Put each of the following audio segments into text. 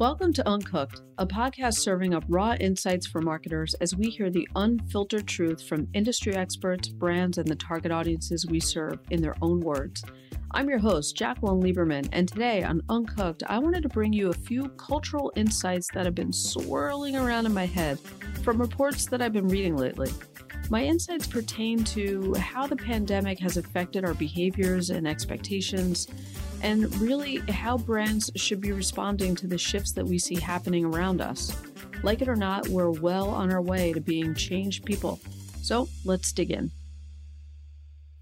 Welcome to Uncooked, a podcast serving up raw insights for marketers as we hear the unfiltered truth from industry experts, brands, and the target audiences we serve in their own words. I'm your host, Jacqueline Lieberman, and today on Uncooked, I wanted to bring you a few cultural insights that have been swirling around in my head from reports that I've been reading lately. My insights pertain to how the pandemic has affected our behaviors and expectations and really how brands should be responding to the shifts that we see happening around us. Like it or not, we're well on our way to being changed people. So let's dig in.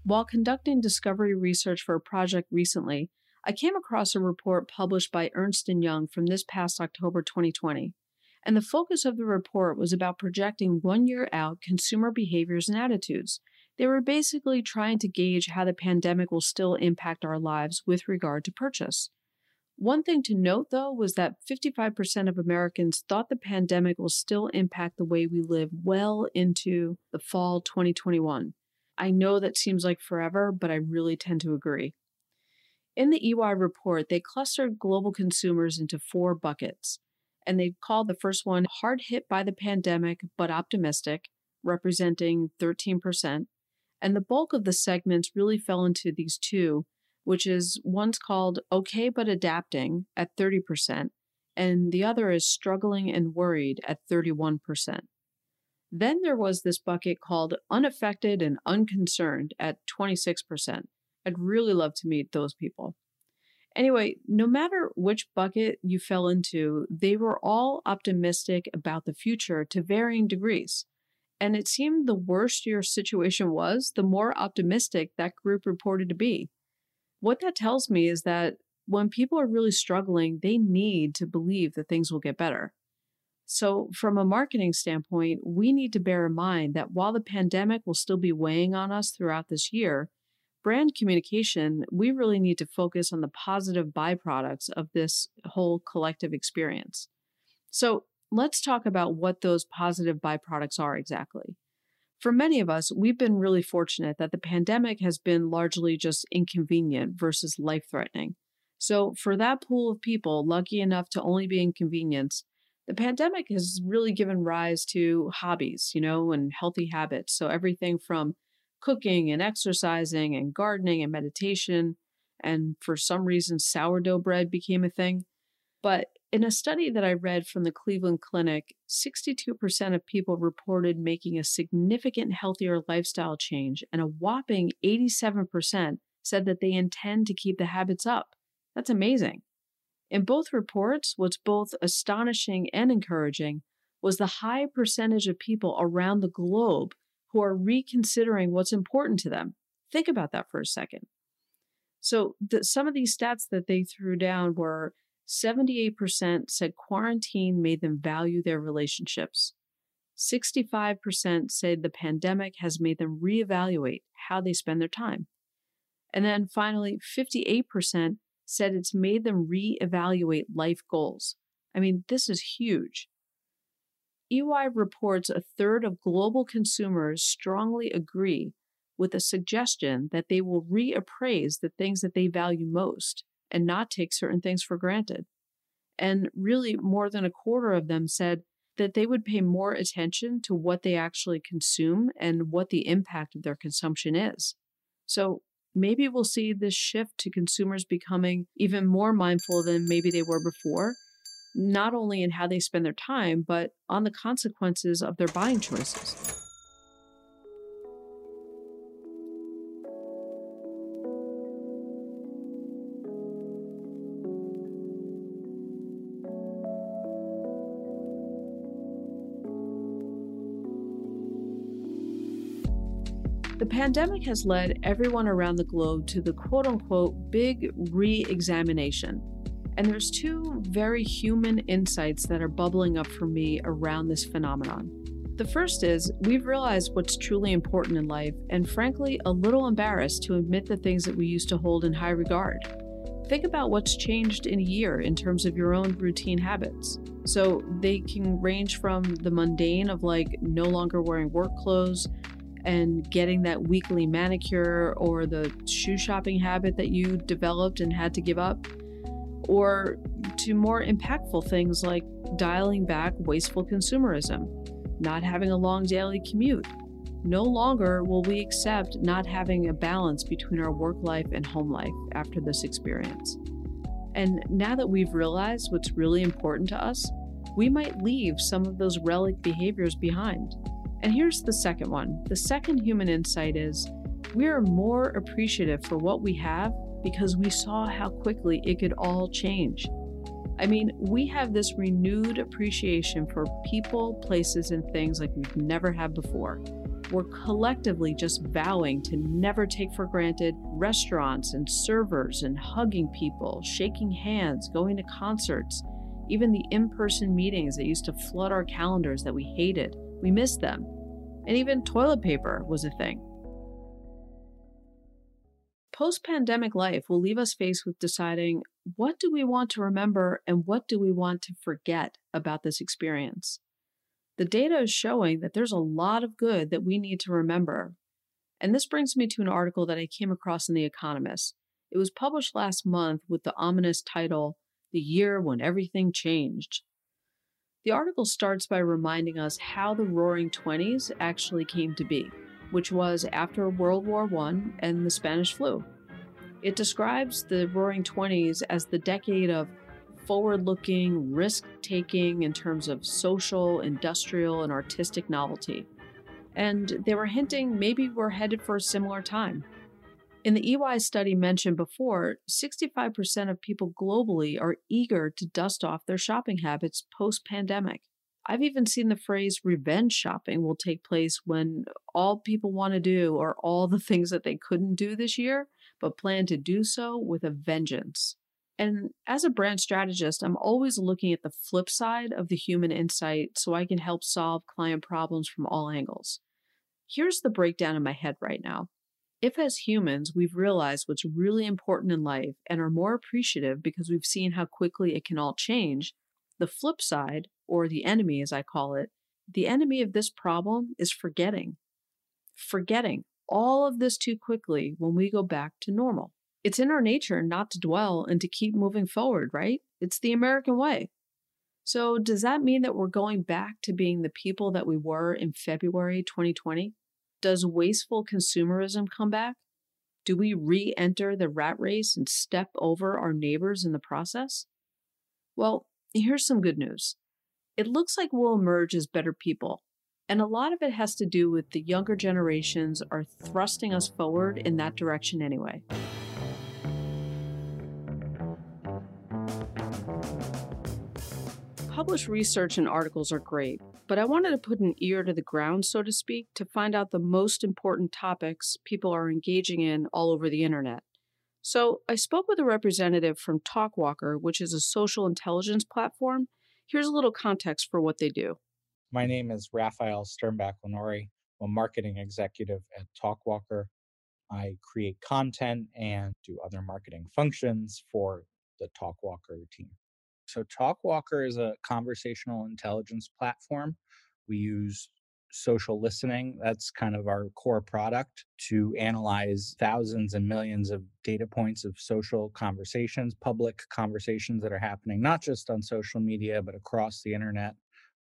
While conducting discovery research for a project recently, I came across a report published by Ernst & Young from this past October 2020. And the focus of the report was about projecting one year out consumer behaviors and attitudes they were basically trying to gauge how the pandemic will still impact our lives with regard to purchase. One thing to note, though, was that 55% of Americans thought the pandemic will still impact the way we live well into the fall 2021. I know that seems like forever, but I really tend to agree. In the EY report, they clustered global consumers into four buckets, and they called the first one hard hit by the pandemic but optimistic, representing 13%. And the bulk of the segments really fell into these two, which is one's called okay but adapting at 30%, and the other is struggling and worried at 31%. Then there was this bucket called unaffected and unconcerned at 26%. I'd really love to meet those people. Anyway, no matter which bucket you fell into, they were all optimistic about the future to varying degrees. And it seemed the worse your situation was, the more optimistic that group reported to be. What that tells me is that when people are really struggling, they need to believe that things will get better. So, from a marketing standpoint, we need to bear in mind that while the pandemic will still be weighing on us throughout this year, brand communication, we really need to focus on the positive byproducts of this whole collective experience. So, let's talk about what those positive byproducts are exactly. For many of us, we've been really fortunate that the pandemic has been largely just inconvenient versus life threatening. So, for that pool of people lucky enough to only be inconvenienced, the pandemic has really given rise to hobbies, you know, and healthy habits. So, everything from cooking and exercising and gardening and meditation. And for some reason, sourdough bread became a thing. But in a study that I read from the Cleveland Clinic, 62% of people reported making a significant healthier lifestyle change, and a whopping 87% said that they intend to keep the habits up. That's amazing. In both reports, what's both astonishing and encouraging was the high percentage of people around the globe who are reconsidering what's important to them. Think about that for a second. So, the, some of these stats that they threw down were 78% said quarantine made them value their relationships. 65% said the pandemic has made them reevaluate how they spend their time. And then finally, 58% said it's made them reevaluate life goals. I mean, this is huge. EY reports a third of global consumers strongly agree with the suggestion that they will reappraise the things that they value most and not take certain things for granted. And really, more than a quarter of them said that they would pay more attention to what they actually consume and what the impact of their consumption is. So maybe we'll see this shift to consumers becoming even more mindful than maybe they were before, not only in how they spend their time, but on the consequences of their buying choices. The pandemic has led everyone around the globe to the quote unquote big re examination. And there's two very human insights that are bubbling up for me around this phenomenon. The first is we've realized what's truly important in life, and frankly, a little embarrassed to admit the things that we used to hold in high regard. Think about what's changed in a year in terms of your own routine habits. So they can range from the mundane of like no longer wearing work clothes and getting that weekly manicure or the shoe shopping habit that you developed and had to give up, or to more impactful things like dialing back wasteful consumerism, not having a long daily commute. No longer will we accept not having a balance between our work life and home life after this experience. And now that we've realized what's really important to us, we might leave some of those relic behaviors behind. And here's the second one the second human insight is we are more appreciative for what we have because we saw how quickly it could all change. I mean, we have this renewed appreciation for people, places, and things like we've never had before. We're collectively just vowing to never take for granted restaurants and servers and hugging people, shaking hands, going to concerts, even the in person meetings that used to flood our calendars that we hated. We missed them. And even toilet paper was a thing. Post pandemic life will leave us faced with deciding what do we want to remember and what do we want to forget about this experience. The data is showing that there's a lot of good that we need to remember. And this brings me to an article that I came across in The Economist. It was published last month with the ominous title, The Year When Everything Changed. The article starts by reminding us how the Roaring Twenties actually came to be, which was after World War I and the Spanish flu. It describes the Roaring Twenties as the decade of forward looking, risk taking in terms of social, industrial, and artistic novelty. And they were hinting maybe we're headed for a similar time. In the EY study mentioned before, 65% of people globally are eager to dust off their shopping habits post pandemic. I've even seen the phrase revenge shopping will take place when all people want to do are all the things that they couldn't do this year, but plan to do so with a vengeance. And as a brand strategist, I'm always looking at the flip side of the human insight so I can help solve client problems from all angles. Here's the breakdown in my head right now. If, as humans, we've realized what's really important in life and are more appreciative because we've seen how quickly it can all change, the flip side, or the enemy as I call it, the enemy of this problem is forgetting. Forgetting all of this too quickly when we go back to normal. It's in our nature not to dwell and to keep moving forward, right? It's the American way. So, does that mean that we're going back to being the people that we were in February 2020? Does wasteful consumerism come back? Do we re enter the rat race and step over our neighbors in the process? Well, here's some good news. It looks like we'll emerge as better people. And a lot of it has to do with the younger generations are thrusting us forward in that direction anyway. Published research and articles are great, but I wanted to put an ear to the ground, so to speak, to find out the most important topics people are engaging in all over the internet. So I spoke with a representative from Talkwalker, which is a social intelligence platform. Here's a little context for what they do. My name is Raphael Sternbach Lenori. I'm a marketing executive at Talkwalker. I create content and do other marketing functions for the Talkwalker team. So, Talkwalker is a conversational intelligence platform. We use social listening, that's kind of our core product, to analyze thousands and millions of data points of social conversations, public conversations that are happening, not just on social media, but across the internet,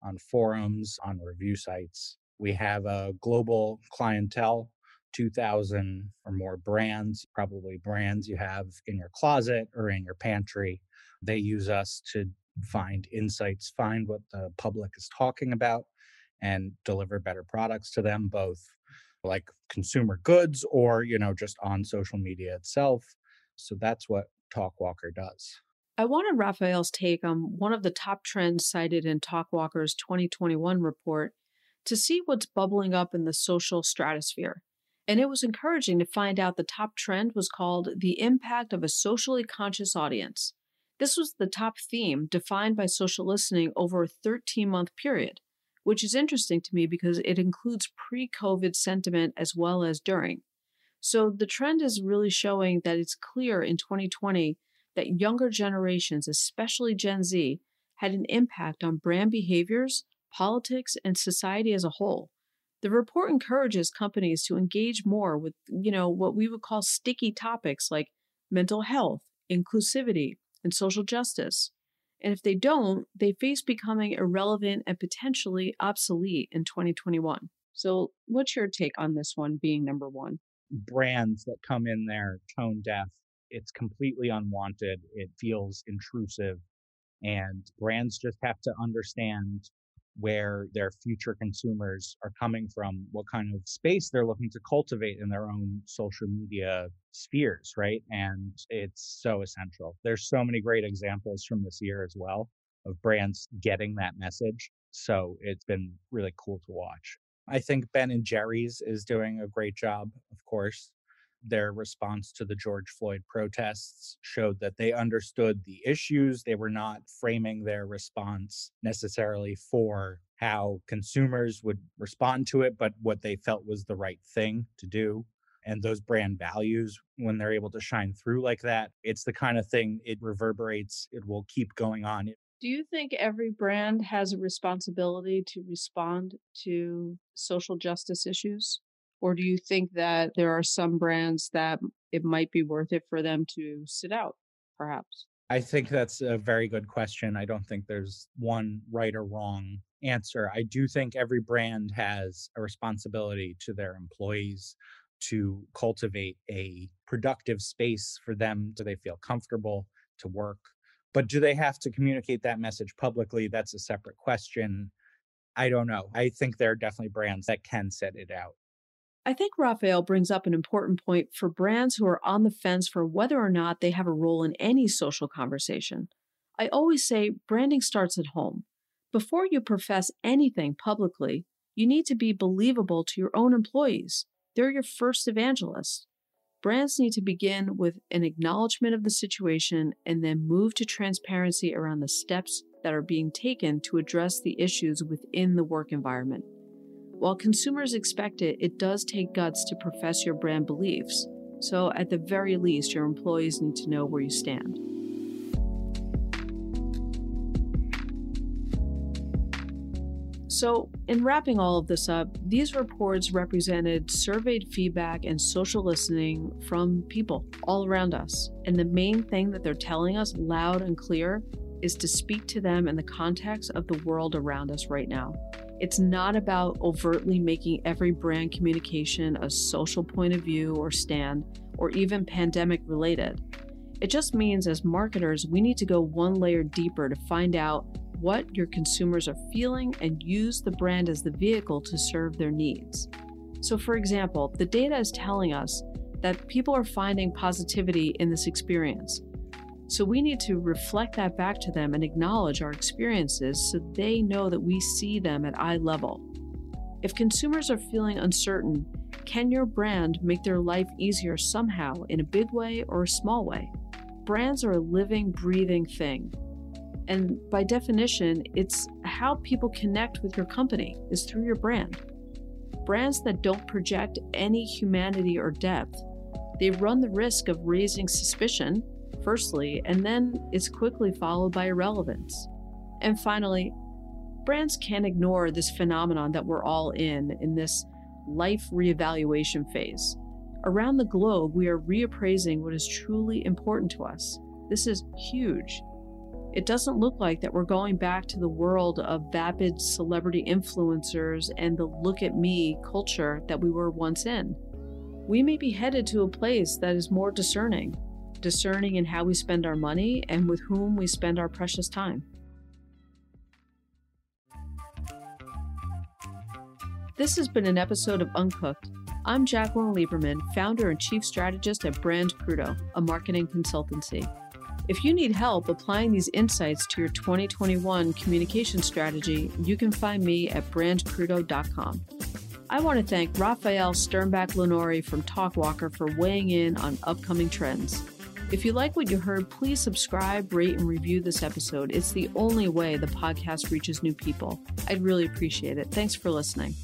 on forums, on review sites. We have a global clientele 2,000 or more brands, probably brands you have in your closet or in your pantry they use us to find insights, find what the public is talking about, and deliver better products to them, both like consumer goods or, you know, just on social media itself. So that's what Talkwalker does. I wanted Raphael's take on one of the top trends cited in Talkwalker's 2021 report to see what's bubbling up in the social stratosphere. And it was encouraging to find out the top trend was called the impact of a socially conscious audience. This was the top theme defined by social listening over a 13 month period, which is interesting to me because it includes pre COVID sentiment as well as during. So the trend is really showing that it's clear in 2020 that younger generations, especially Gen Z, had an impact on brand behaviors, politics, and society as a whole. The report encourages companies to engage more with, you know, what we would call sticky topics like mental health, inclusivity, and social justice. And if they don't, they face becoming irrelevant and potentially obsolete in 2021. So, what's your take on this one being number one? Brands that come in there tone deaf, it's completely unwanted, it feels intrusive, and brands just have to understand where their future consumers are coming from, what kind of space they're looking to cultivate in their own social media spheres, right? And it's so essential. There's so many great examples from this year as well of brands getting that message. So it's been really cool to watch. I think Ben and Jerry's is doing a great job, of course their response to the George Floyd protests showed that they understood the issues. They were not framing their response necessarily for how consumers would respond to it, but what they felt was the right thing to do. And those brand values, when they're able to shine through like that, it's the kind of thing it reverberates, it will keep going on. Do you think every brand has a responsibility to respond to social justice issues? Or do you think that there are some brands that it might be worth it for them to sit out, perhaps? I think that's a very good question. I don't think there's one right or wrong answer. I do think every brand has a responsibility to their employees to cultivate a productive space for them. Do they feel comfortable to work? But do they have to communicate that message publicly? That's a separate question. I don't know. I think there are definitely brands that can set it out. I think Raphael brings up an important point for brands who are on the fence for whether or not they have a role in any social conversation. I always say branding starts at home. Before you profess anything publicly, you need to be believable to your own employees. They're your first evangelists. Brands need to begin with an acknowledgement of the situation and then move to transparency around the steps that are being taken to address the issues within the work environment. While consumers expect it, it does take guts to profess your brand beliefs. So, at the very least, your employees need to know where you stand. So, in wrapping all of this up, these reports represented surveyed feedback and social listening from people all around us. And the main thing that they're telling us loud and clear is to speak to them in the context of the world around us right now. It's not about overtly making every brand communication a social point of view or stand, or even pandemic related. It just means as marketers, we need to go one layer deeper to find out what your consumers are feeling and use the brand as the vehicle to serve their needs. So, for example, the data is telling us that people are finding positivity in this experience. So we need to reflect that back to them and acknowledge our experiences so they know that we see them at eye level. If consumers are feeling uncertain, can your brand make their life easier somehow in a big way or a small way? Brands are a living, breathing thing. And by definition, it's how people connect with your company is through your brand. Brands that don't project any humanity or depth, they run the risk of raising suspicion firstly, and then it's quickly followed by irrelevance. And finally, brands can't ignore this phenomenon that we're all in, in this life reevaluation phase. Around the globe, we are reappraising what is truly important to us. This is huge. It doesn't look like that we're going back to the world of vapid celebrity influencers and the look at me culture that we were once in. We may be headed to a place that is more discerning, discerning in how we spend our money and with whom we spend our precious time. This has been an episode of Uncooked. I'm Jacqueline Lieberman, founder and chief strategist at Brand Crudo, a marketing consultancy. If you need help applying these insights to your 2021 communication strategy, you can find me at brandcrudo.com. I want to thank Raphael Sternbach Lenori from Talkwalker for weighing in on upcoming trends. If you like what you heard, please subscribe, rate, and review this episode. It's the only way the podcast reaches new people. I'd really appreciate it. Thanks for listening.